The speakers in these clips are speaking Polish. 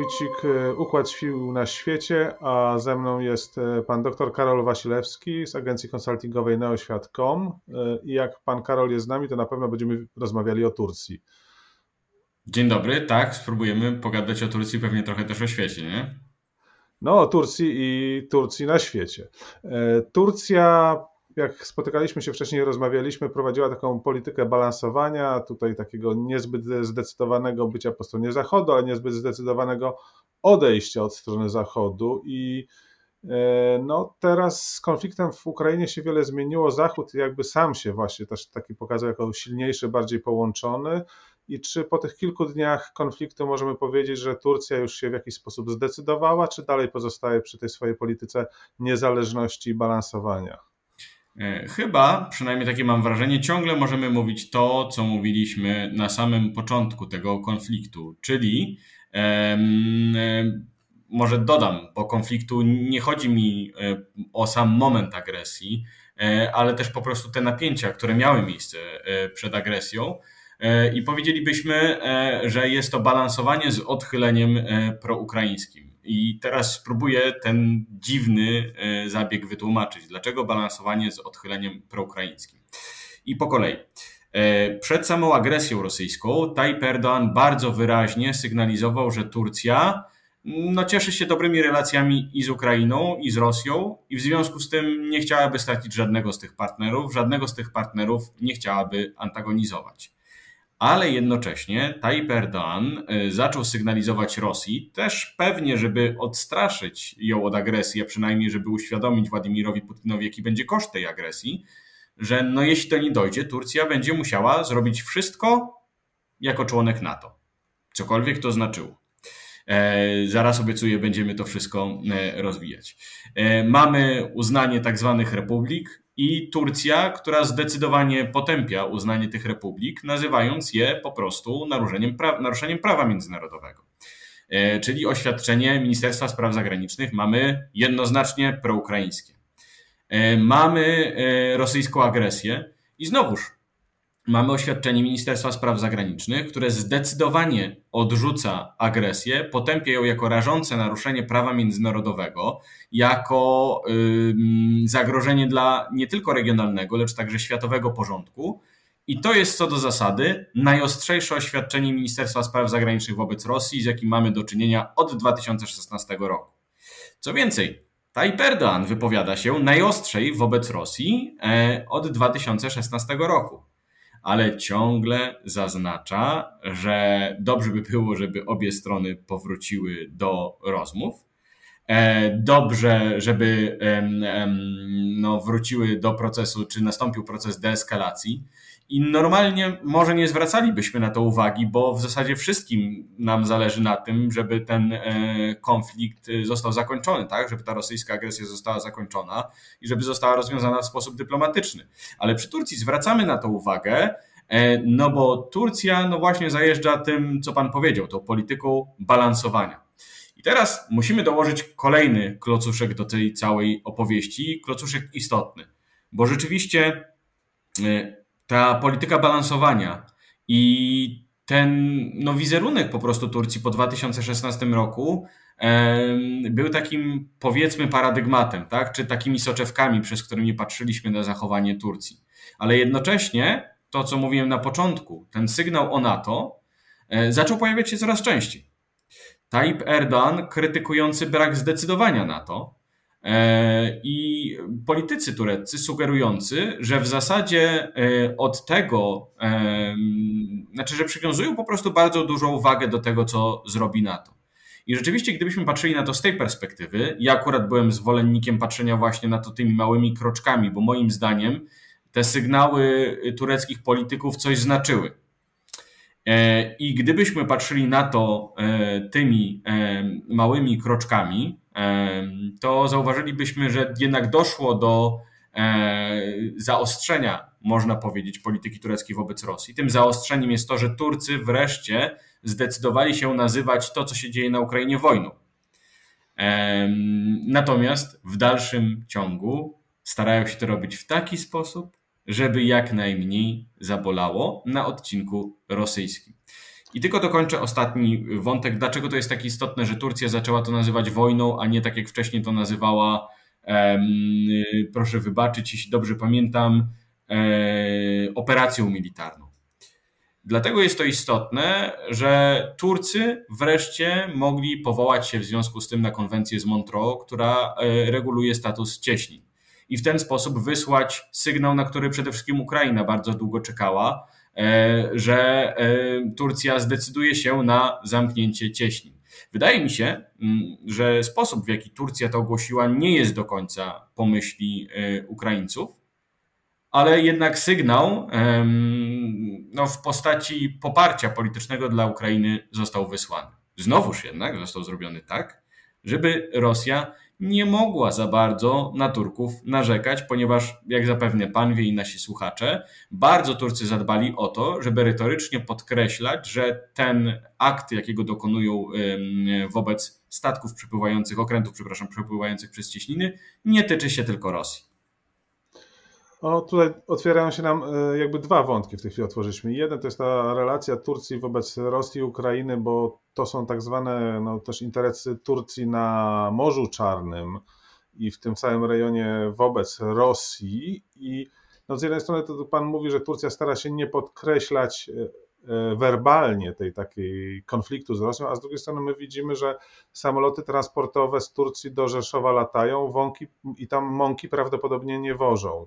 Wójcik, e, Układ Sił na Świecie, a ze mną jest e, pan dr Karol Wasilewski z agencji konsultingowej neoświat.com e, i jak pan Karol jest z nami, to na pewno będziemy rozmawiali o Turcji. Dzień dobry, tak, spróbujemy pogadać o Turcji, pewnie trochę też o świecie, nie? No, o Turcji i Turcji na świecie. Turcja jak spotykaliśmy się wcześniej, rozmawialiśmy, prowadziła taką politykę balansowania, tutaj takiego niezbyt zdecydowanego bycia po stronie Zachodu, ale niezbyt zdecydowanego odejścia od strony Zachodu i e, no, teraz z konfliktem w Ukrainie się wiele zmieniło. Zachód jakby sam się właśnie też taki pokazał jako silniejszy, bardziej połączony. I czy po tych kilku dniach konfliktu możemy powiedzieć, że Turcja już się w jakiś sposób zdecydowała, czy dalej pozostaje przy tej swojej polityce niezależności i balansowania? E, chyba, przynajmniej takie mam wrażenie, ciągle możemy mówić to, co mówiliśmy na samym początku tego konfliktu, czyli e, może dodam, bo konfliktu nie chodzi mi e, o sam moment agresji, ale też po prostu te napięcia, które miały miejsce przed agresją. I powiedzielibyśmy, że jest to balansowanie z odchyleniem proukraińskim. I teraz spróbuję ten dziwny e, zabieg wytłumaczyć. Dlaczego balansowanie z odchyleniem proukraińskim? I po kolei. E, przed samą agresją rosyjską Tayyip Erdoğan bardzo wyraźnie sygnalizował, że Turcja no, cieszy się dobrymi relacjami i z Ukrainą, i z Rosją, i w związku z tym nie chciałaby stracić żadnego z tych partnerów, żadnego z tych partnerów nie chciałaby antagonizować ale jednocześnie Tayyip Erdoğan y, zaczął sygnalizować Rosji, też pewnie, żeby odstraszyć ją od agresji, a przynajmniej żeby uświadomić Władimirowi Putinowi, jaki będzie koszt tej agresji, że no jeśli to nie dojdzie, Turcja będzie musiała zrobić wszystko jako członek NATO. Cokolwiek to znaczyło. E, zaraz obiecuję, będziemy to wszystko e, rozwijać. E, mamy uznanie tak zwanych republik, i Turcja, która zdecydowanie potępia uznanie tych republik, nazywając je po prostu naruszeniem, pra naruszeniem prawa międzynarodowego. E, czyli oświadczenie Ministerstwa Spraw Zagranicznych mamy jednoznacznie proukraińskie. E, mamy e, rosyjską agresję i znowuż mamy oświadczenie Ministerstwa Spraw Zagranicznych, które zdecydowanie odrzuca agresję, potępia ją jako rażące naruszenie prawa międzynarodowego, jako zagrożenie dla nie tylko regionalnego, lecz także światowego porządku. I to jest co do zasady najostrzejsze oświadczenie Ministerstwa Spraw Zagranicznych wobec Rosji, z jakim mamy do czynienia od 2016 roku. Co więcej, Tayyip Erdoğan wypowiada się najostrzej wobec Rosji e, od 2016 roku ale ciągle zaznacza, że dobrze by było, żeby obie strony powróciły do rozmów. E, dobrze, żeby no, wróciły do procesu, czy nastąpił proces deeskalacji. I normalnie może nie zwracalibyśmy na to uwagi, bo w zasadzie wszystkim nam zależy na tym, żeby ten e, konflikt został zakończony, tak? Żeby ta rosyjska agresja została zakończona i żeby została rozwiązana w sposób dyplomatyczny. Ale przy Turcji zwracamy na to uwagę, e, no bo Turcja, no właśnie zajeżdża tym, co pan powiedział, tą polityką balansowania. I teraz musimy dołożyć kolejny klocuszek do tej całej opowieści, klocuszek istotny, bo rzeczywiście e, ta polityka balansowania i ten no, wizerunek po prostu Turcji po 2016 roku był takim powiedzmy paradygmatem, tak? czy takimi soczewkami, przez którymi patrzyliśmy na zachowanie Turcji. Ale jednocześnie to, co mówiłem na początku, ten sygnał o NATO e, zaczął pojawiać się coraz częściej. Tayyip Erdoğan krytykujący brak zdecydowania NATO, E, I politycy tureccy sugerujący, że w zasadzie e, od tego, e, znaczy, że przywiązują po prostu bardzo dużą wagę do tego, co zrobi NATO. I rzeczywiście, gdybyśmy patrzyli na to z tej perspektywy, ja akurat byłem zwolennikiem patrzenia właśnie na to tymi małymi kroczkami, bo moim zdaniem te sygnały tureckich polityków coś znaczyły. I gdybyśmy patrzyli na to tymi małymi kroczkami, to zauważylibyśmy, że jednak doszło do e, zaostrzenia, można powiedzieć, polityki tureckiej wobec Rosji. Tym zaostrzeniem jest to, że Turcy wreszcie zdecydowali się nazywać to, co się dzieje na Ukrainie, wojną. Natomiast w dalszym ciągu starają się to robić w taki sposób, żeby jak najmniej zabolało na odcinku rosyjskim. I tylko dokończę ostatni wątek. Dlaczego to jest tak istotne, że Turcja zaczęła to nazywać wojną, a nie tak jak wcześniej to nazywała, um, proszę wybaczyć, jeśli dobrze pamiętam, um, operacją militarną. Dlatego jest to istotne, że Turcy wreszcie mogli powołać się w związku z tym na konwencję z Montreux, która e, reguluje status cieśnin. I w ten sposób wysłać sygnał, na który przede wszystkim Ukraina bardzo długo czekała, e, że e, Turcja zdecyduje się na zamknięcie cieśnin. Wydaje mi się, mm, że sposób, w jaki Turcja to ogłosiła, nie jest do końca pomyśli Ukraińców ale jednak sygnał no, w postaci poparcia politycznego dla Ukrainy został wysłany. Znowuż jednak został zrobiony tak, żeby Rosja nie mogła za bardzo na Turków narzekać, ponieważ, jak zapewne pan wie i nasi słuchacze, bardzo Turcy zadbali o to, żeby retorycznie podkreślać, że ten akt, jakiego dokonują wobec statków przepływających, okrętów, przepraszam, przepływających przez cieśniny, nie tyczy się tylko Rosji. O, tutaj otwierają się nam e, jakby dwa wątki w tej chwili otworzyliśmy. Jeden to jest ta relacja Turcji wobec Rosji i Ukrainy, bo to są tak zwane no, też interesy Turcji na Morzu Czarnym i w tym całym rejonie wobec Rosji. I no, z jednej strony to Pan mówi, że Turcja stara się nie podkreślać e, e, werbalnie tej takiej konfliktu z Rosją, a z drugiej strony my widzimy, że samoloty transportowe z Turcji do Rzeszowa latają, wąki i tam mąki prawdopodobnie nie wożą.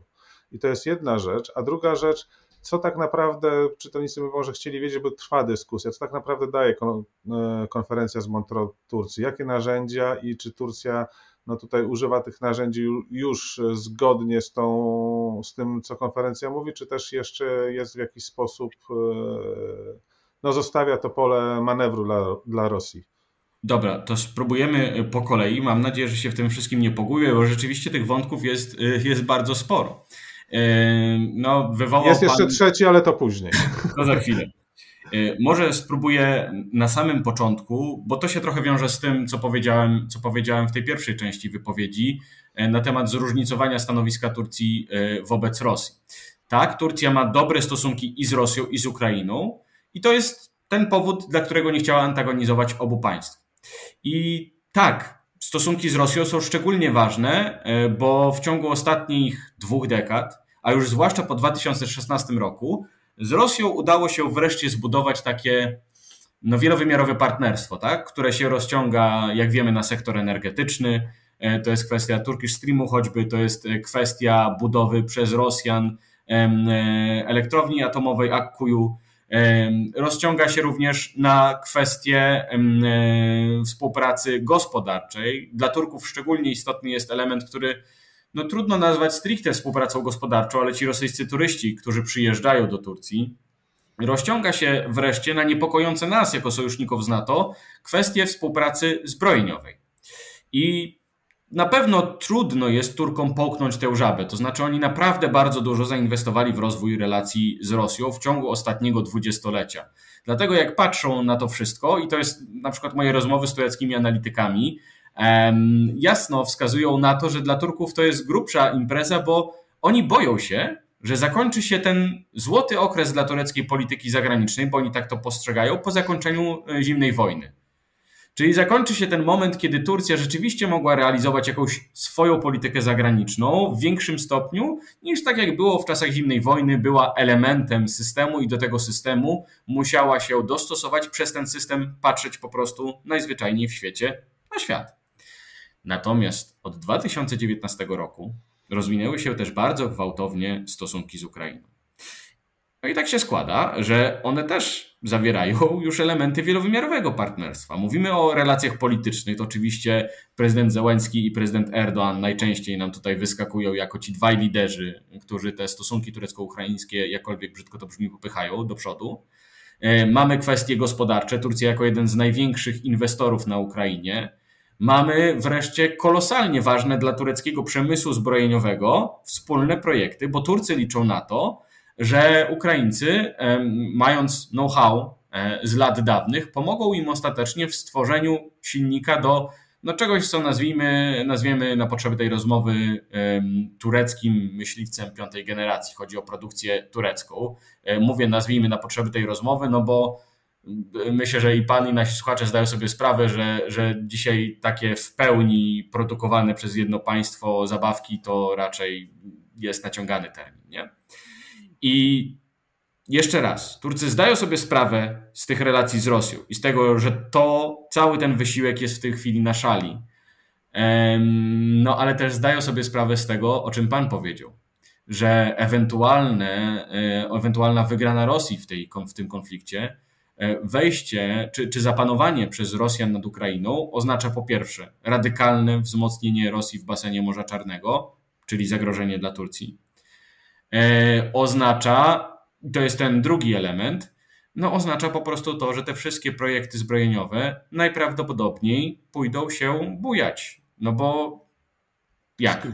I to jest jedna rzecz. A druga rzecz, co tak naprawdę czytelnicy by może chcieli wiedzieć, bo trwa dyskusja, co tak naprawdę daje e, konferencja z Montreux Turcji, jakie narzędzia i czy Turcja no tutaj używa tych narzędzi już zgodnie z, tą, z tym, co konferencja mówi, czy też jeszcze jest w jakiś sposób, e, no zostawia to pole manewru dla, dla Rosji. Dobra, to spróbujemy po kolei. Mam nadzieję, że się w tym wszystkim nie pogubię, bo rzeczywiście tych wątków jest, jest bardzo sporo. No, wywołał Jest jeszcze pan... trzeci, ale to później. To za chwilę. Może spróbuję na samym początku, bo to się trochę wiąże z tym, co powiedziałem, co powiedziałem w tej pierwszej części wypowiedzi na temat zróżnicowania stanowiska Turcji wobec Rosji. Tak, Turcja ma dobre stosunki i z Rosją, i z Ukrainą, i to jest ten powód, dla którego nie chciała antagonizować obu państw. I tak, stosunki z Rosją są szczególnie ważne, bo w ciągu ostatnich dwóch dekad a już zwłaszcza po 2016 roku, z Rosją udało się wreszcie zbudować takie no, wielowymiarowe partnerstwo, tak? które się rozciąga, jak wiemy, na sektor energetyczny. E, to jest kwestia Turkish Streamu choćby, to jest e, kwestia budowy przez Rosjan e, elektrowni atomowej Akkuju. Rozciąga się również na kwestię współpracy gospodarczej. Dla Turków szczególnie istotny jest element, który no trudno nazwać stricte współpracą gospodarczą, ale ci rosyjscy turyści, którzy przyjeżdżają do Turcji, rozciąga się wreszcie na niepokojące nas jako sojuszników z NATO kwestie współpracy zbrojeniowej. I na pewno trudno jest Turkom połknąć tę żabę, to znaczy oni naprawdę bardzo dużo zainwestowali w rozwój relacji z Rosją w ciągu ostatniego dwudziestolecia. Dlatego jak patrzą na to wszystko, i to jest na przykład moje rozmowy z tureckimi analitykami, jasno wskazują na to, że dla Turków to jest grubsza impreza, bo oni boją się, że zakończy się ten złoty okres dla tureckiej polityki zagranicznej, bo oni tak to postrzegają, po zakończeniu e, zimnej wojny. Czyli zakończy się ten moment, kiedy Turcja rzeczywiście mogła realizować jakąś swoją politykę zagraniczną w większym stopniu niż tak jak było w czasach zimnej wojny, była elementem systemu i do tego systemu musiała się dostosować, przez ten system patrzeć po prostu najzwyczajniej w świecie na świat. Natomiast od 2019 roku rozwinęły się też bardzo gwałtownie stosunki z Ukrainą. No i tak się składa, że one też zawierają już elementy wielowymiarowego partnerstwa. Mówimy o relacjach politycznych. To oczywiście prezydent Zełenski i prezydent Erdoğan najczęściej nam tutaj wyskakują jako ci dwaj liderzy, którzy te stosunki turecko-ukraińskie, jakkolwiek brzydko to brzmi, popychają do przodu. E, mamy kwestie gospodarcze. Turcja jako jeden z największych inwestorów na Ukrainie Mamy wreszcie kolosalnie ważne dla tureckiego przemysłu zbrojeniowego wspólne projekty, bo Turcy liczą na to, że Ukraińcy, mając know-how e, z lat dawnych, pomogą im ostatecznie w stworzeniu silnika do no czegoś, co nazwijmy, nazwiemy na potrzeby tej rozmowy tureckim myśliwcem piątej generacji. Chodzi o produkcję turecką. E, mówię nazwijmy na potrzeby tej rozmowy, no bo myślę, że i pan, i nasi słuchacze zdają sobie sprawę, że, że dzisiaj takie w pełni produkowane przez jedno państwo zabawki to raczej jest naciągany termin. Nie? I jeszcze raz, Turcy zdają sobie sprawę z tych relacji z Rosją i z tego, że to cały ten wysiłek jest w tej chwili na szali. No ale też zdają sobie sprawę z tego, o czym pan powiedział, że ewentualne, e, ewentualna wygrana Rosji w, tej, w tym konflikcie, wejście czy, czy zapanowanie przez Rosjan nad Ukrainą oznacza po pierwsze radykalne wzmocnienie Rosji w basenie Morza Czarnego, czyli zagrożenie dla Turcji. E, oznacza, to jest ten drugi element, no oznacza po prostu to, że te wszystkie projekty zbrojeniowe najprawdopodobniej pójdą się bujać. No bo jak?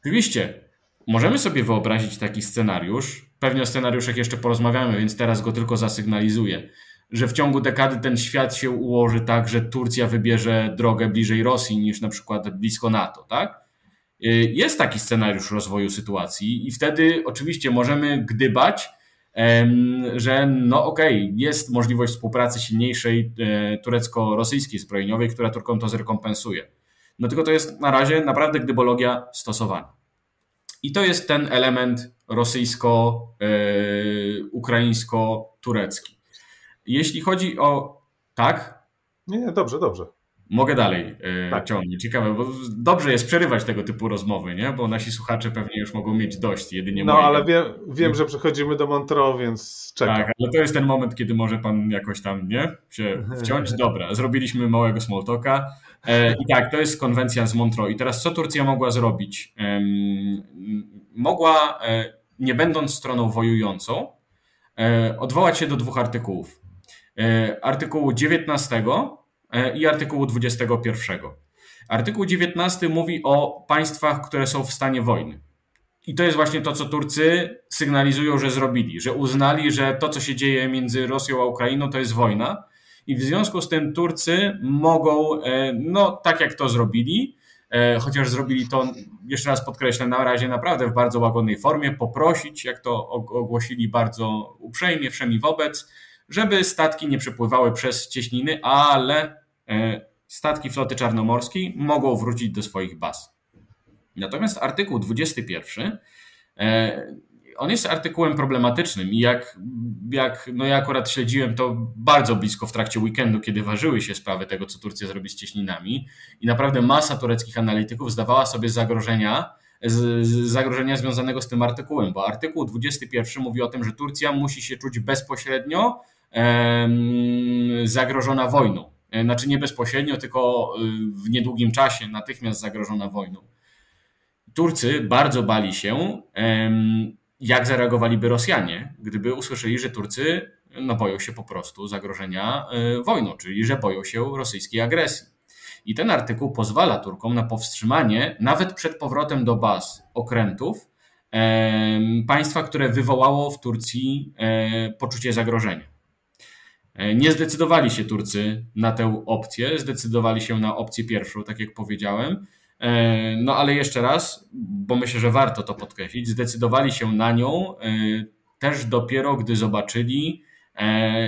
Oczywiście, możemy sobie wyobrazić taki scenariusz. Pewnie o scenariuszach jeszcze porozmawiamy, więc teraz go tylko zasygnalizuję, że w ciągu dekady ten świat się ułoży tak, że Turcja wybierze drogę bliżej Rosji niż na przykład blisko NATO, tak? Y, jest taki scenariusz rozwoju sytuacji i wtedy oczywiście możemy gdybać, że no okej, okay, jest możliwość współpracy silniejszej e, turecko-rosyjskiej zbrojeniowej, która Turkom to zrekompensuje. No tylko to jest na razie naprawdę gdybologia stosowana. I to jest ten element rosyjsko-ukraińsko-turecki. Jeśli chodzi o. Tak? Nie, nie, dobrze, dobrze. Mogę dalej e, tak. ciągnąć. Ciekawe, bo dobrze jest przerywać tego typu rozmowy, nie? Bo nasi słuchacze pewnie już mogą mieć dość, jedynie No, ale wiem, wiem, że przechodzimy do Montreux, więc czekam. Tak, ale to jest ten moment, kiedy może pan jakoś tam, nie? Się wciąć. Dobra, zrobiliśmy małego small talka. E, I tak, to jest konwencja z Montreux. I teraz co Turcja mogła zrobić? Mogła, e, nie będąc stroną wojującą, odwołać się do dwóch artykułów. Artykułu 19 E, i artykułu 21. Artykuł 19 mówi o państwach, które są w stanie wojny. I to jest właśnie to, co Turcy sygnalizują, że zrobili, że uznali, że to, co się dzieje między Rosją a Ukrainą, to jest wojna. I w związku z tym Turcy mogą, e, no tak jak to zrobili, e, chociaż zrobili to, jeszcze raz podkreślę, na razie naprawdę w bardzo łagodnej formie, poprosić, jak to ogłosili bardzo uprzejmie, wszemi wobec, żeby statki nie przepływały przez cieśniny, ale E, statki floty czarnomorskiej mogą wrócić do swoich baz. Natomiast artykuł 21 e, on jest artykułem problematycznym i jak, jak no ja akurat śledziłem to bardzo blisko w trakcie weekendu, kiedy ważyły się sprawy tego, co Turcja zrobi z cieśninami i naprawdę masa tureckich analityków zdawała sobie zagrożenia, z, z zagrożenia związanego z tym artykułem, bo artykuł 21 mówi o tym, że Turcja musi się czuć bezpośrednio zagrożona wojną. E, znaczy nie bezpośrednio, tylko e, w niedługim czasie, natychmiast zagrożona wojną. Turcy bardzo bali się, jak zareagowaliby Rosjanie, gdyby usłyszeli, że Turcy no, boją się po prostu zagrożenia e, wojną, czyli że boją się rosyjskiej agresji. I ten artykuł pozwala Turkom na powstrzymanie, nawet przed powrotem do baz okrętów, państwa, które wywołało w Turcji poczucie zagrożenia. E, nie zdecydowali się Turcy na tę opcję, zdecydowali się na opcję pierwszą, tak jak powiedziałem. E, no ale jeszcze raz, bo myślę, że warto to podkreślić, zdecydowali się na nią e, też dopiero, gdy zobaczyli,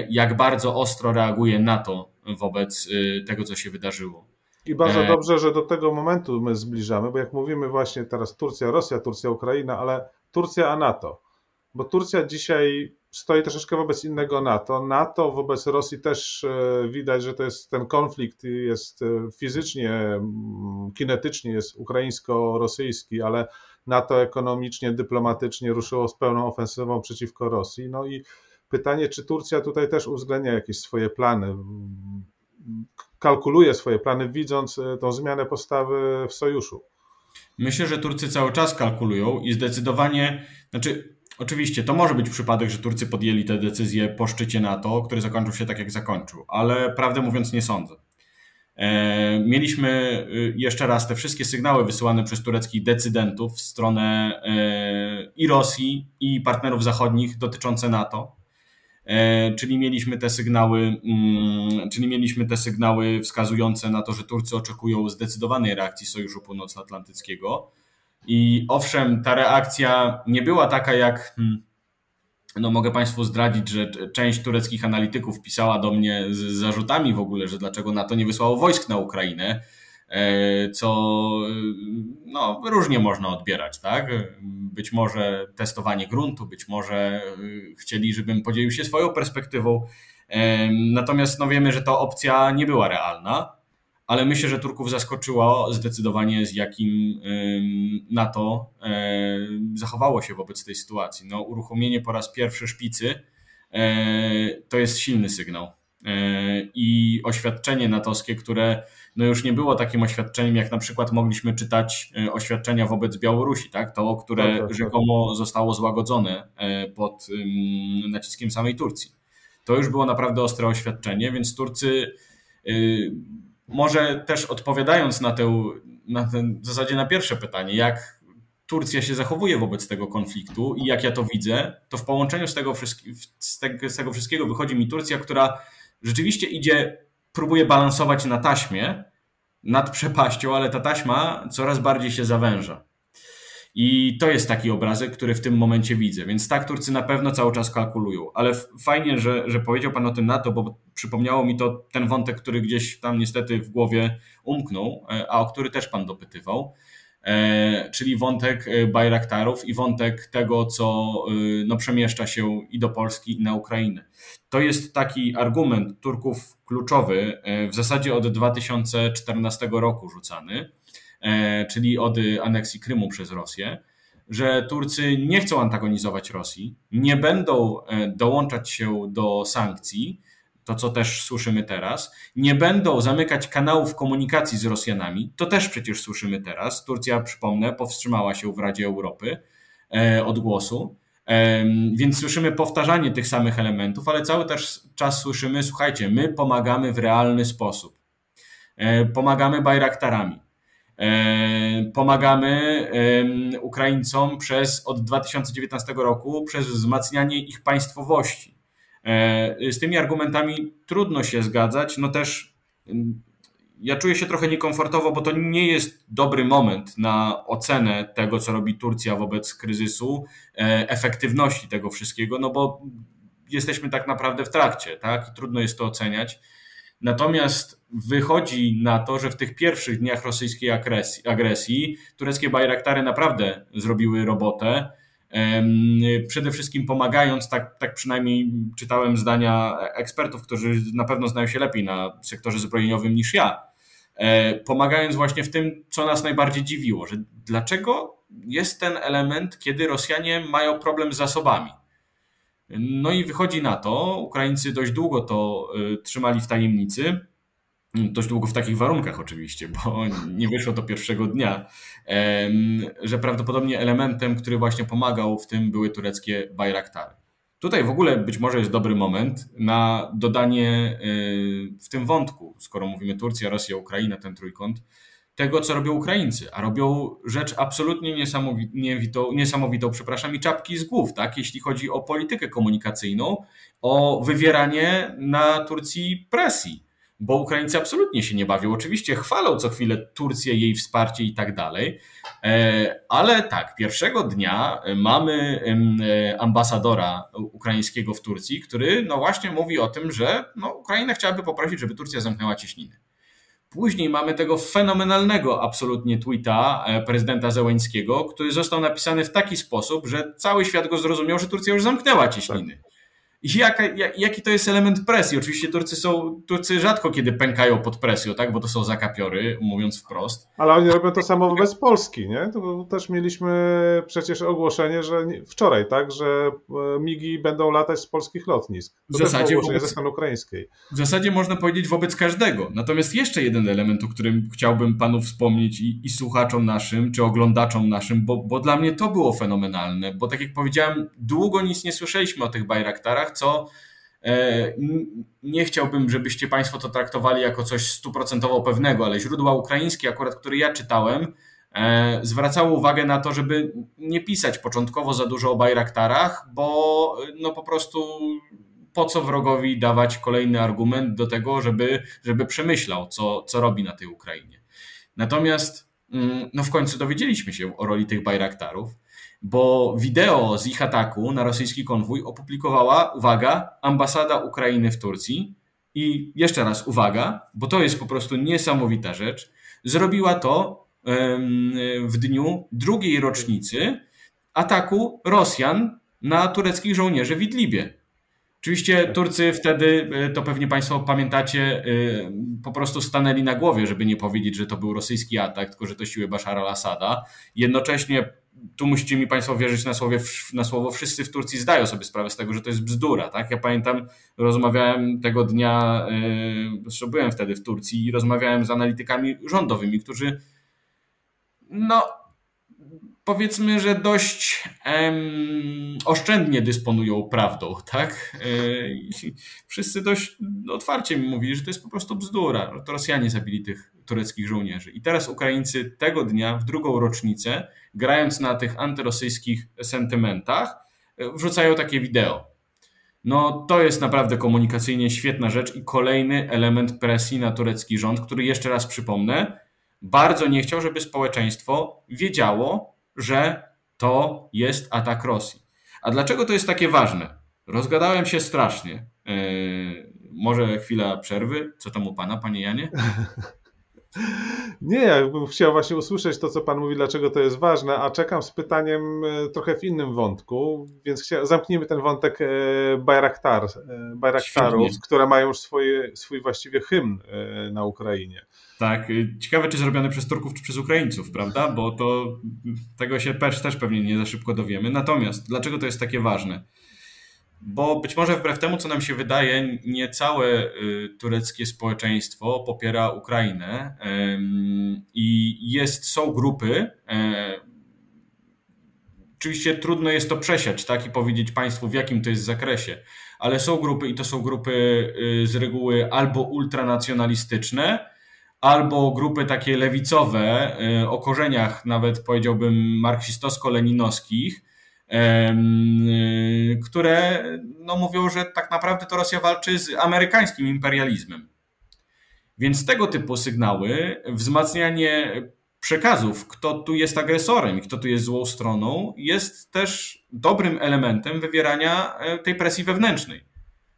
jak bardzo ostro reaguje NATO wobec tego, co się wydarzyło. I bardzo dobrze, że do tego momentu my zbliżamy, bo jak mówimy właśnie teraz Turcja, Rosja, Turcja, Ukraina, ale Turcja a NATO. Bo Turcja dzisiaj stoi troszeczkę wobec innego NATO. NATO wobec Rosji też e, widać, że to jest ten konflikt jest e, fizycznie, kinetycznie jest ukraińsko-rosyjski, ale NATO ekonomicznie, dyplomatycznie ruszyło z pełną ofensywą przeciwko Rosji. No i pytanie, czy Turcja tutaj też uwzględnia jakieś swoje plany, kalkuluje swoje plany, widząc e, tą zmianę postawy w sojuszu. Myślę, że Turcy cały czas kalkulują i zdecydowanie, znaczy Oczywiście, to może być przypadek, że Turcy podjęli te decyzje po szczycie NATO, który zakończył się tak, jak zakończył, ale prawdę mówiąc nie sądzę. E, mieliśmy y, jeszcze raz te wszystkie sygnały wysyłane przez tureckich decydentów w stronę e, i Rosji, i partnerów zachodnich dotyczące NATO. E, czyli mieliśmy te sygnały, mm, czyli mieliśmy te sygnały wskazujące na to, że Turcy oczekują zdecydowanej reakcji Sojuszu Północnoatlantyckiego. I owszem, ta reakcja nie była taka, jak, hmm, no mogę Państwu zdradzić, że część tureckich analityków pisała do mnie z zarzutami w ogóle, że dlaczego NATO nie wysłało wojsk na Ukrainę, e, co no, różnie można odbierać, tak? Być może testowanie gruntu, być może chcieli, żebym podzielił się swoją perspektywą. Natomiast no, wiemy, że ta opcja nie była realna ale myślę, że Turków zaskoczyło zdecydowanie, z jakim NATO zachowało się wobec tej sytuacji. No, uruchomienie po raz pierwszy szpicy e, to jest silny sygnał. E, I oświadczenie natowskie, które no już nie było takim oświadczeniem, jak na przykład mogliśmy czytać e, oświadczenia wobec Białorusi, tak? to, które tak, tak, tak. rzekomo zostało złagodzone pod naciskiem samej Turcji. To już było naprawdę ostre oświadczenie, więc Turcy może też odpowiadając na, tę, na ten, w zasadzie na pierwsze pytanie, jak Turcja się zachowuje wobec tego konfliktu i jak ja to widzę, to w połączeniu z tego, z tego, z tego wszystkiego wychodzi mi Turcja, która rzeczywiście idzie, próbuje balansować na taśmie nad przepaścią, ale ta taśma coraz bardziej się zawęża. I to jest taki obrazek, który w tym momencie widzę. Więc tak, Turcy na pewno cały czas kalkulują. Ale fajnie, że, że powiedział Pan o tym NATO, bo przypomniało mi to ten wątek, który gdzieś tam niestety w głowie umknął, e, a o który też Pan dopytywał. E, czyli wątek e, Bajraktarów i wątek tego, co no, przemieszcza się i do Polski, i na Ukrainę. To jest taki argument Turków kluczowy, w zasadzie od 2014 roku rzucany czyli od aneksji Krymu przez Rosję, że Turcy nie chcą antagonizować Rosji, nie będą e, dołączać się do sankcji, to co też słyszymy teraz, nie będą zamykać kanałów komunikacji z Rosjanami, to też przecież słyszymy teraz. Turcja, przypomnę, powstrzymała się w Radzie Europy e, od głosu. Więc słyszymy powtarzanie tych samych elementów, ale cały też czas słyszymy, słuchajcie, my pomagamy w realny sposób. Pomagamy bajraktarami. E, pomagamy Ukraińcom przez od 2019 roku przez wzmacnianie ich państwowości. E, z tymi argumentami trudno się zgadzać. No też ja czuję się trochę niekomfortowo, bo to nie jest dobry moment na ocenę tego, co robi Turcja wobec kryzysu, e, efektywności tego wszystkiego, no bo jesteśmy tak naprawdę w trakcie, tak? Trudno jest to oceniać. Natomiast wychodzi na to, że w tych pierwszych dniach rosyjskiej agresji, tureckie bajraktary naprawdę zrobiły robotę. Przede wszystkim pomagając, tak, tak przynajmniej czytałem zdania ekspertów, którzy na pewno znają się lepiej na sektorze zbrojeniowym niż ja, e, pomagając właśnie w tym, co nas najbardziej dziwiło, że dlaczego jest ten element, kiedy Rosjanie mają problem z zasobami. No i wychodzi na to, Ukraińcy dość długo to y, trzymali w tajemnicy, dość długo w takich warunkach oczywiście, bo nie wyszło to pierwszego dnia, że prawdopodobnie elementem, który właśnie pomagał w tym były tureckie Bayraktary. Tutaj w ogóle być może jest dobry moment na dodanie y, w tym wątku, skoro mówimy Turcja, Rosja, Ukraina, ten trójkąt, tego, co robią Ukraińcy, a robią rzecz absolutnie niesamowitą, niesamowitą, przepraszam, i czapki z głów, tak? jeśli chodzi o politykę komunikacyjną, o wywieranie na Turcji presji, bo Ukraińcy absolutnie się nie bawią. Oczywiście chwalą co chwilę Turcję, jej wsparcie i tak dalej, e, ale tak, pierwszego dnia mamy e, ambasadora ukraińskiego w Turcji, który no właśnie mówi o tym, że no, Ukraina chciałaby poprosić, żeby Turcja zamknęła cieśniny. Później mamy tego fenomenalnego absolutnie tweeta e, prezydenta Zełańskiego, który został napisany w taki sposób, że cały świat go zrozumiał, że Turcja już zamknęła cieśniny. Jaka, jaki to jest element presji? Oczywiście Turcy są, Turcy rzadko kiedy pękają pod presją, tak? bo to są zakapiory, mówiąc wprost. Ale oni robią to samo wobec Polski, nie? To też mieliśmy przecież ogłoszenie, że wczoraj, tak, że e, migi będą latać z polskich lotnisk. To w zasadzie wobec, ze strony ukraińskiej. W zasadzie można powiedzieć wobec każdego. Natomiast jeszcze jeden element, o którym chciałbym panu wspomnieć i, i słuchaczom naszym, czy oglądaczom naszym, bo, bo dla mnie to było fenomenalne, bo tak jak powiedziałem, długo nic nie słyszeliśmy o tych Bajraktarach, co e, nie chciałbym, żebyście Państwo to traktowali jako coś stuprocentowo pewnego, ale źródła ukraińskie, akurat które ja czytałem, e, zwracały uwagę na to, żeby nie pisać początkowo za dużo o Bajraktarach, bo no po prostu po co wrogowi dawać kolejny argument do tego, żeby, żeby przemyślał, co, co robi na tej Ukrainie. Natomiast mm, no w końcu dowiedzieliśmy się o roli tych Bajraktarów. Bo wideo z ich ataku na rosyjski konwój opublikowała, uwaga, ambasada Ukrainy w Turcji. I jeszcze raz uwaga, bo to jest po prostu niesamowita rzecz. Zrobiła to w dniu drugiej rocznicy ataku Rosjan na tureckich żołnierzy w Idlibie. Oczywiście Turcy wtedy, e, to pewnie Państwo pamiętacie, e, po prostu stanęli na głowie, żeby nie powiedzieć, że to był rosyjski atak, tylko że to siły Bashara al-Assada. Jednocześnie, tu musicie mi Państwo wierzyć na, słowie, na słowo, wszyscy w Turcji zdają sobie sprawę z tego, że to jest bzdura. Tak? Ja pamiętam, rozmawiałem tego dnia, zresztą byłem wtedy w Turcji i rozmawiałem z analitykami rządowymi, którzy no, powiedzmy, że dość oszczędnie dysponują prawdą, tak? E, wszyscy dość otwarcie mi mówili, że to jest po prostu bzdura, że to Rosjanie zabili tych tureckich żołnierzy. I teraz Ukraińcy tego dnia, w drugą rocznicę, grając na tych antyrosyjskich sentymentach, e, wrzucają takie wideo. No to jest naprawdę komunikacyjnie świetna rzecz i kolejny element presji na turecki rząd, który jeszcze raz przypomnę, bardzo nie chciał, żeby społeczeństwo wiedziało, że to jest atak Rosji. A dlaczego to jest takie ważne? Rozgadałem się strasznie. Yy, może chwila przerwy? Co tam u pana, panie Janie? Nie, ja bym chciał właśnie usłyszeć to, co Pan mówi, dlaczego to jest ważne, a czekam z pytaniem e, trochę w innym wątku, więc chcia, zamknijmy ten wątek e, Bayraktar, e, Bayraktarów, które mają już swoje, swój właściwie hymn na Ukrainie. Tak, ciekawe czy zrobione przez Turków czy przez Ukraińców, prawda? Bo to tego się też, też pewnie nie za szybko dowiemy. Natomiast dlaczego to jest takie ważne? Bo być może wbrew temu, co nam się wydaje, nie całe y, tureckie społeczeństwo popiera Ukrainę i jest, są grupy, e, oczywiście trudno jest to przesiać tak, i powiedzieć Państwu, w jakim to jest zakresie, ale są grupy i to są grupy y, z reguły albo ultranacjonalistyczne, albo grupy takie lewicowe y, o korzeniach nawet powiedziałbym marksistowsko-leninowskich, które no, mówią, że tak naprawdę to Rosja walczy z amerykańskim imperializmem. Więc tego typu sygnały, wzmacnianie przekazów, kto tu jest agresorem i kto tu jest złą stroną, jest też dobrym elementem wywierania e, tej presji wewnętrznej.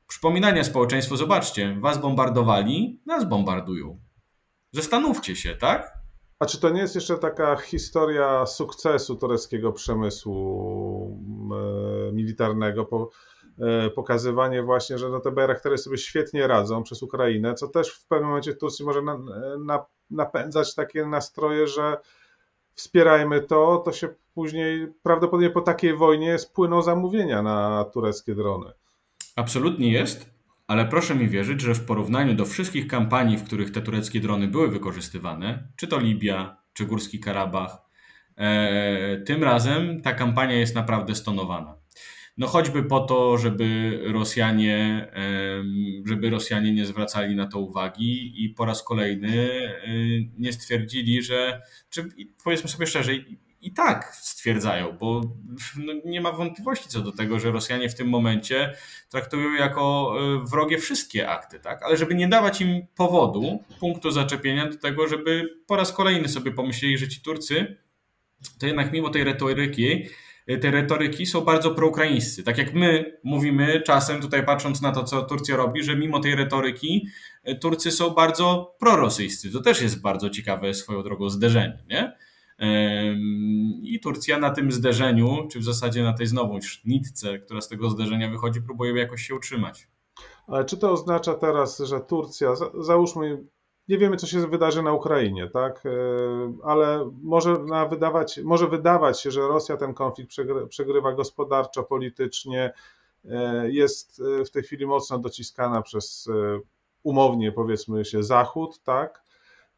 Przypominania społeczeństwu, zobaczcie, was bombardowali, nas bombardują. Zastanówcie się, tak? A czy to nie jest jeszcze taka historia sukcesu tureckiego przemysłu e, militarnego, po, e, pokazywanie właśnie, że no te Bayraktery sobie świetnie radzą przez Ukrainę, co też w pewnym momencie Turcji może na, na, napędzać takie nastroje, że wspierajmy to, to się później prawdopodobnie po takiej wojnie spłyną zamówienia na tureckie drony. Absolutnie jest ale proszę mi wierzyć, że w porównaniu do wszystkich kampanii, w których te tureckie drony były wykorzystywane, czy to Libia, czy Górski Karabach, e, tym razem ta kampania jest naprawdę stonowana. No choćby po to, żeby Rosjanie, e, żeby Rosjanie nie zwracali na to uwagi i po raz kolejny e, nie stwierdzili, że, czy powiedzmy sobie szczerze, i tak stwierdzają, bo no nie ma wątpliwości co do tego, że Rosjanie w tym momencie traktują jako e, wrogie wszystkie akty, tak? Ale żeby nie dawać im powodu, punktu zaczepienia do tego, żeby po raz kolejny sobie pomyśleli, że ci Turcy to jednak mimo tej retoryki, e, te retoryki są bardzo proukraińscy. Tak jak my mówimy czasem, tutaj patrząc na to, co Turcja robi, że mimo tej retoryki e, Turcy są bardzo prorosyjscy. To też jest bardzo ciekawe swoją drogą zderzenie, nie? I Turcja na tym zderzeniu, czy w zasadzie na tej znowu nitce, która z tego zderzenia wychodzi, próbuje jakoś się utrzymać. Ale czy to oznacza teraz, że Turcja, załóżmy, nie wiemy, co się wydarzy na Ukrainie, tak? E, ale może, wydawać, może wydawać się, że Rosja ten konflikt przegrywa gospodarczo, politycznie, e, jest e, w tej chwili mocno dociskana przez umownie, powiedzmy się, Zachód, tak?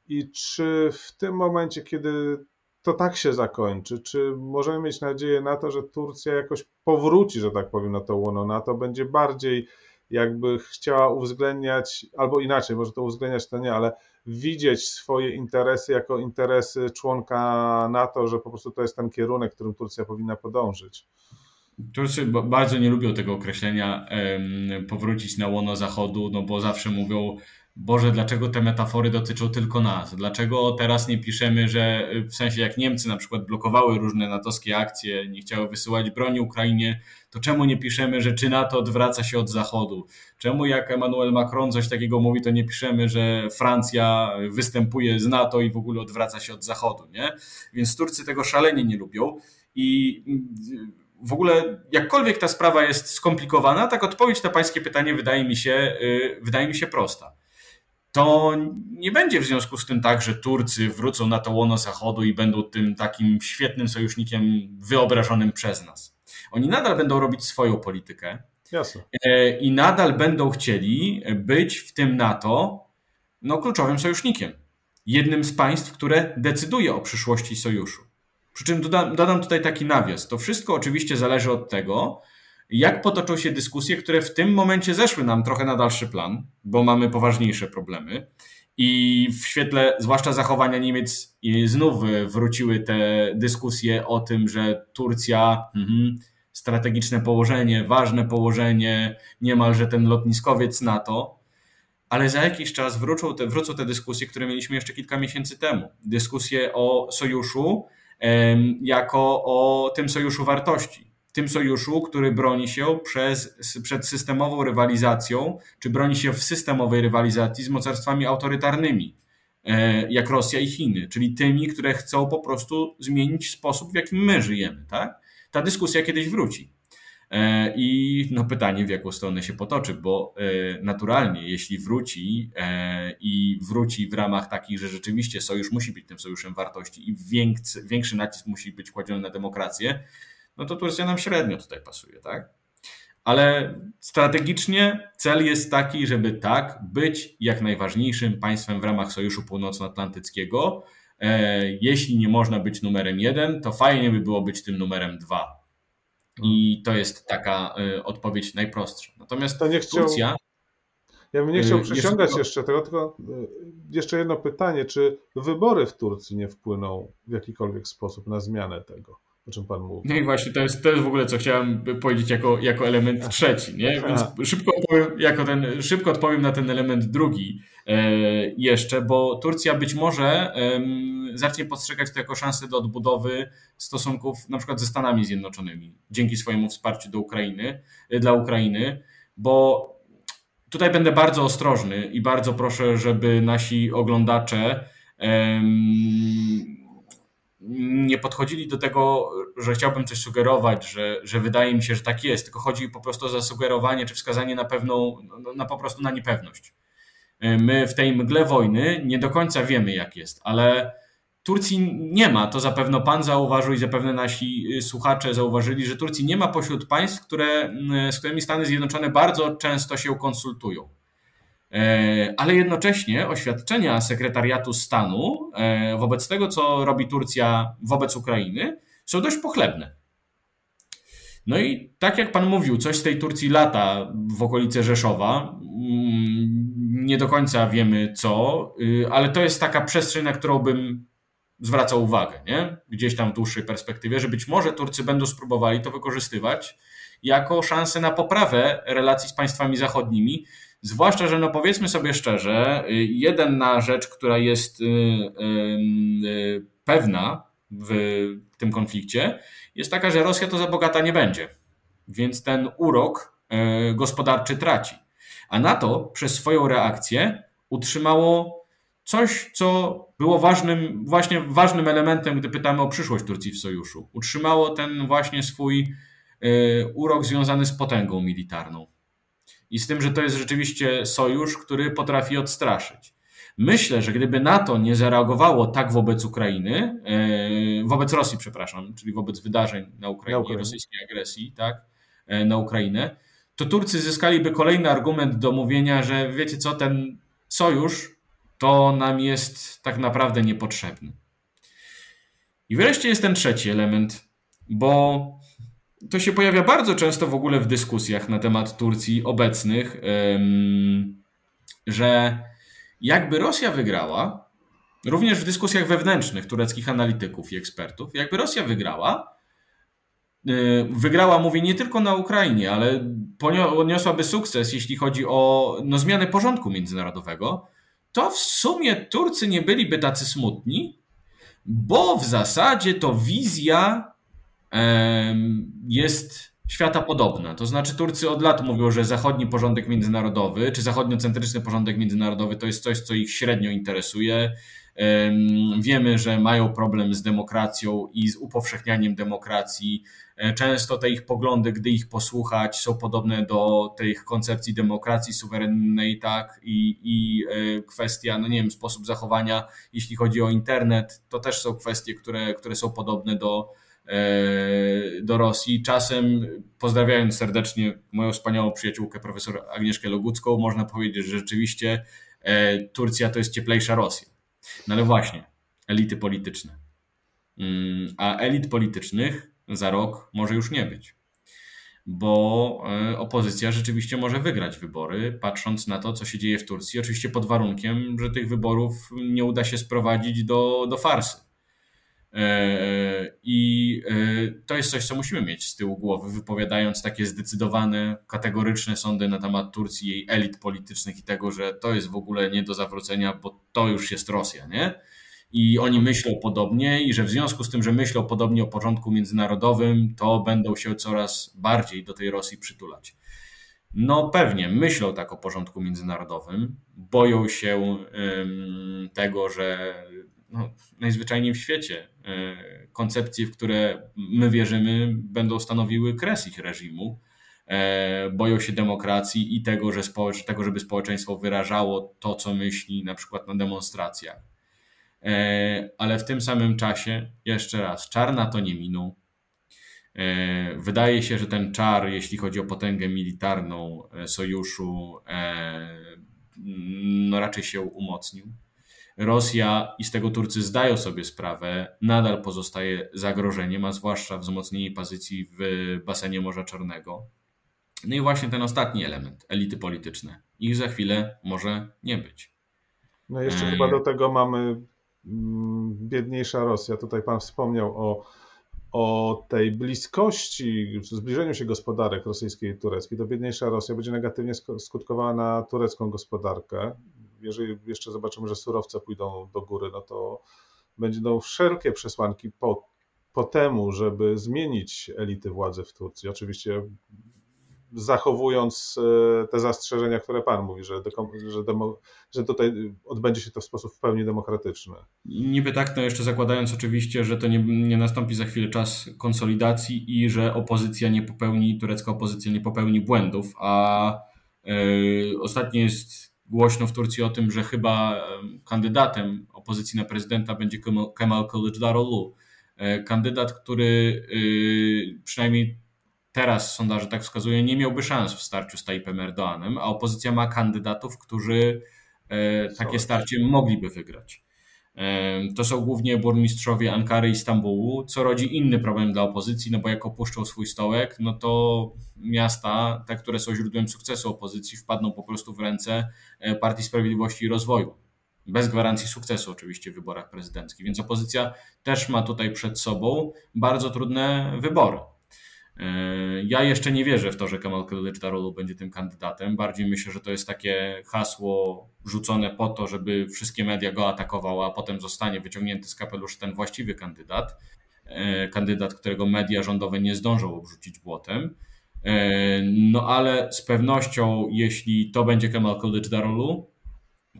I czy w tym momencie, kiedy to tak się zakończy? Czy możemy mieć nadzieję na to, że Turcja jakoś powróci, że tak powiem, na to łono NATO, będzie bardziej jakby chciała uwzględniać, albo inaczej, może to uwzględniać to nie, ale widzieć swoje interesy jako interesy członka NATO, że po prostu to jest ten kierunek, którym Turcja powinna podążyć. Turcy bardzo nie lubią tego określenia powrócić na łono Zachodu, no bo zawsze mówią, Boże, dlaczego te metafory dotyczą tylko nas? Dlaczego teraz nie piszemy, że w sensie jak Niemcy na przykład blokowały różne natowskie akcje, nie chciały wysyłać broni Ukrainie, to czemu nie piszemy, że czy NATO odwraca się od Zachodu? Czemu jak Emmanuel Macron coś takiego mówi, to nie piszemy, że Francja występuje z NATO i w ogóle odwraca się od Zachodu, nie? Więc Turcy tego szalenie nie lubią i w ogóle jakkolwiek ta sprawa jest skomplikowana, tak odpowiedź na pańskie pytanie wydaje mi się, y, wydaje mi się prosta to nie będzie w związku z tym tak, że Turcy wrócą na to łono Zachodu i będą tym takim świetnym sojusznikiem wyobrażonym przez nas. Oni nadal będą robić swoją politykę. Jasne. E, I nadal będą chcieli być w tym NATO no, kluczowym sojusznikiem. Jednym z państw, które decyduje o przyszłości sojuszu. Przy czym dodam, dodam tutaj taki nawias. To wszystko oczywiście zależy od tego, jak potoczą się dyskusje, które w tym momencie zeszły nam trochę na dalszy plan, bo mamy poważniejsze problemy. I w świetle zwłaszcza zachowania Niemiec znów wróciły te dyskusje o tym, że Turcja, mhm, strategiczne położenie, ważne położenie, niemalże ten lotniskowiec NATO, ale za jakiś czas wrócą te, wrócą te dyskusje, które mieliśmy jeszcze kilka miesięcy temu. Dyskusje o sojuszu jako o tym sojuszu wartości tym sojuszu, który broni się przez, przed systemową rywalizacją, czy broni się w systemowej rywalizacji z mocarstwami autorytarnymi, e, jak Rosja i Chiny, czyli tymi, które chcą po prostu zmienić sposób, w jakim my żyjemy. Tak? Ta dyskusja kiedyś wróci. E, I no pytanie, w jaką stronę się potoczy, bo e, naturalnie, jeśli wróci i wróci w ramach takich, że rzeczywiście sojusz musi być tym sojuszem wartości i większy, większy nacisk musi być kładziony na demokrację, no to Turcja nam średnio tutaj pasuje, tak? Ale strategicznie cel jest taki, żeby tak, być jak najważniejszym państwem w ramach Sojuszu Północnoatlantyckiego. E, jeśli nie można być numerem jeden, to fajnie by było być tym numerem dwa. I to jest taka e, odpowiedź najprostsza. Natomiast to nie chciał, Turcja. Ja bym nie chciał e, przeciągać jeszcze, jeszcze tego, tylko jeszcze jedno pytanie. Czy wybory w Turcji nie wpłyną w jakikolwiek sposób na zmianę tego? O czym Pan mówi. No i właśnie, to jest, to jest w ogóle, co chciałem powiedzieć jako, jako element trzeci, nie? Więc szybko odpowiem, jako ten, szybko odpowiem na ten element drugi e, jeszcze, bo Turcja być może e, zacznie postrzegać to jako szansę do odbudowy stosunków na przykład ze Stanami Zjednoczonymi, dzięki swojemu wsparciu do Ukrainy, e, dla Ukrainy, bo tutaj będę bardzo ostrożny i bardzo proszę, żeby nasi oglądacze nie podchodzili do tego, że chciałbym coś sugerować, że, że wydaje mi się, że tak jest, tylko chodzi po prostu o zasugerowanie czy wskazanie na pewną, no, na po prostu na niepewność. My w tej mgle wojny nie do końca wiemy, jak jest, ale Turcji nie ma, to zapewne Pan zauważył i zapewne nasi słuchacze zauważyli, że Turcji nie ma pośród państw, które, z którymi Stany Zjednoczone bardzo często się konsultują. Ale jednocześnie oświadczenia sekretariatu stanu wobec tego, co robi Turcja wobec Ukrainy, są dość pochlebne. No i tak jak pan mówił, coś z tej Turcji lata w okolice Rzeszowa. Mm, nie do końca wiemy co, y, ale to jest taka przestrzeń, na którą bym zwracał uwagę, nie? gdzieś tam w dłuższej perspektywie, że być może Turcy będą spróbowali to wykorzystywać jako szansę na poprawę relacji z państwami zachodnimi, Zwłaszcza, że no powiedzmy sobie szczerze, y, jedna rzecz, która jest y, y, pewna w tym konflikcie, jest taka, że Rosja to za bogata nie będzie. Więc ten urok gospodarczy traci. A NATO przez swoją reakcję utrzymało coś, co było ważnym, właśnie ważnym elementem, gdy pytamy o przyszłość Turcji w sojuszu. Utrzymało ten właśnie swój urok związany z potęgą militarną i z tym, że to jest rzeczywiście sojusz, który potrafi odstraszyć. Myślę, że gdyby NATO nie zareagowało tak wobec Ukrainy, e, wobec Rosji, przepraszam, czyli wobec wydarzeń na Ukrainie, na Ukrainie. rosyjskiej agresji, tak, e, na Ukrainę, to Turcy zyskaliby kolejny argument do mówienia, że wiecie co, ten sojusz to nam jest tak naprawdę niepotrzebny. I wreszcie jest ten trzeci element, bo to się pojawia bardzo często w ogóle w dyskusjach na temat Turcji obecnych, że jakby Rosja wygrała, również w dyskusjach wewnętrznych tureckich analityków i ekspertów, jakby Rosja wygrała, y, wygrała, mówię, nie tylko na Ukrainie, ale poniosłaby sukces, jeśli chodzi o no, zmianę porządku międzynarodowego, to w sumie Turcy nie byliby tacy smutni, bo w zasadzie to wizja jest świata podobna. To znaczy Turcy od lat mówią, że zachodni porządek międzynarodowy, czy zachodniocentryczny porządek międzynarodowy to jest coś, co ich średnio interesuje. Wiemy, że mają problem z demokracją i z upowszechnianiem demokracji. E, często te ich poglądy, gdy ich posłuchać, są podobne do tych koncepcji demokracji suwerennej, tak, i, i e, kwestia, no nie wiem, sposób zachowania, jeśli chodzi o internet, to też są kwestie, które, które są podobne do, do Rosji. Czasem, pozdrawiając serdecznie moją wspaniałą przyjaciółkę, profesor Agnieszkę Logucką, można powiedzieć, że rzeczywiście Turcja to jest cieplejsza Rosja. No ale właśnie, elity polityczne. Mm, a elit politycznych za rok może już nie być, bo e, opozycja rzeczywiście może wygrać wybory, patrząc na to, co się dzieje w Turcji. Oczywiście pod warunkiem, że tych wyborów nie uda się sprowadzić do, do farsy. E, I e, to jest coś, co musimy mieć z tyłu głowy, wypowiadając takie zdecydowane, kategoryczne sądy na temat Turcji, jej elit politycznych i tego, że to jest w ogóle nie do zawrócenia, bo to już jest Rosja, nie? I oni myślą podobnie, i że w związku z tym, że myślą podobnie o porządku międzynarodowym, to będą się coraz bardziej do tej Rosji przytulać. No pewnie, myślą tak o porządku międzynarodowym, boją się tego, że no, najzwyczajniej w świecie e, koncepcje, w które my wierzymy, będą stanowiły kres ich reżimu. E, boją się demokracji i tego, że tego, żeby społeczeństwo wyrażało to, co myśli, na przykład na demonstracjach. E, ale w tym samym czasie, jeszcze raz, czar na to nie minął. Wydaje się, że ten czar, jeśli chodzi o potęgę militarną sojuszu, no raczej się umocnił. Rosja i z tego Turcy zdają sobie sprawę, nadal pozostaje zagrożeniem, a zwłaszcza wzmocnienie pozycji w basenie Morza Czarnego. No i właśnie ten ostatni element, elity polityczne. Ich za chwilę może nie być. No jeszcze e... chyba do tego mamy mm, biedniejsza Rosja. Tutaj Pan wspomniał o, o tej bliskości, zbliżeniu się gospodarek rosyjskiej i tureckiej. To biedniejsza Rosja będzie negatywnie skutkowała na turecką gospodarkę jeżeli jeszcze zobaczymy, że surowce pójdą do góry, no to będą wszelkie przesłanki po, po temu, żeby zmienić elity władzy w Turcji. Oczywiście zachowując e, te zastrzeżenia, które Pan mówi, że, że, że tutaj odbędzie się to w sposób w pełni demokratyczny. Niby tak, no jeszcze zakładając oczywiście, że to nie, nie nastąpi za chwilę czas konsolidacji i że opozycja nie popełni, turecka opozycja nie popełni błędów, a yy, ostatnio jest głośno w Turcji o tym, że chyba kandydatem opozycji na prezydenta będzie Kemal Kılıçdaroğlu. E, kandydat, który y, przynajmniej teraz sondaże tak wskazują, nie miałby szans w starciu z Tayyipem Erdoğanem, a opozycja ma kandydatów, którzy e, takie starcie mogliby wygrać. To są głównie burmistrzowie Ankary i Stambułu, co rodzi inny problem dla opozycji, no bo jak opuszczą swój stołek, no to miasta, te, które są źródłem sukcesu opozycji, wpadną po prostu w ręce e, Partii Sprawiedliwości i Rozwoju. Bez gwarancji sukcesu oczywiście w wyborach prezydenckich. Więc opozycja też ma tutaj przed sobą bardzo trudne wybory. Ja jeszcze nie wierzę w to, że Kamal Kılıçdaroğlu będzie tym kandydatem. Bardziej myślę, że to jest takie hasło rzucone po to, żeby wszystkie media go atakowały, a potem zostanie wyciągnięty z kapelusza ten właściwy kandydat. E, kandydat, którego media rządowe nie zdążą obrzucić błotem. E, no ale z pewnością, jeśli to będzie Kemal Kılıçdaroğlu,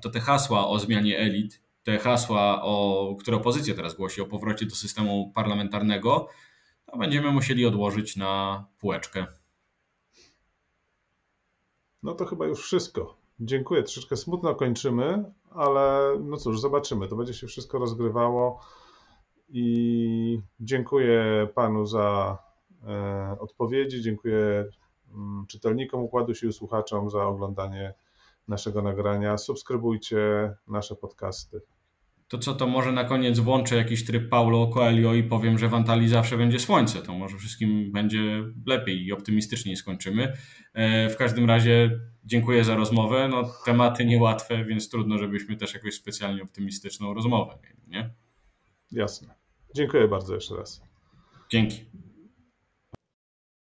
to te hasła o zmianie elit, te hasła, o, które opozycja teraz głosi, o powrocie do systemu parlamentarnego, to będziemy musieli odłożyć na półeczkę. No to chyba już wszystko. Dziękuję. Troszeczkę smutno kończymy, ale no cóż, zobaczymy. To będzie się wszystko rozgrywało i dziękuję panu za e, odpowiedzi. Dziękuję mm, czytelnikom Układu Sił, słuchaczom za oglądanie naszego nagrania. Subskrybujcie nasze podcasty to co to może na koniec włączę jakiś tryb Paulo Coelho i powiem, że w Antalii zawsze będzie słońce. To może wszystkim będzie lepiej i optymistycznie skończymy. E, w każdym razie dziękuję za rozmowę. No, tematy niełatwe, więc trudno, żebyśmy też jakoś specjalnie optymistyczną rozmowę mieli, nie? Jasne. Dziękuję bardzo jeszcze raz. Dzięki.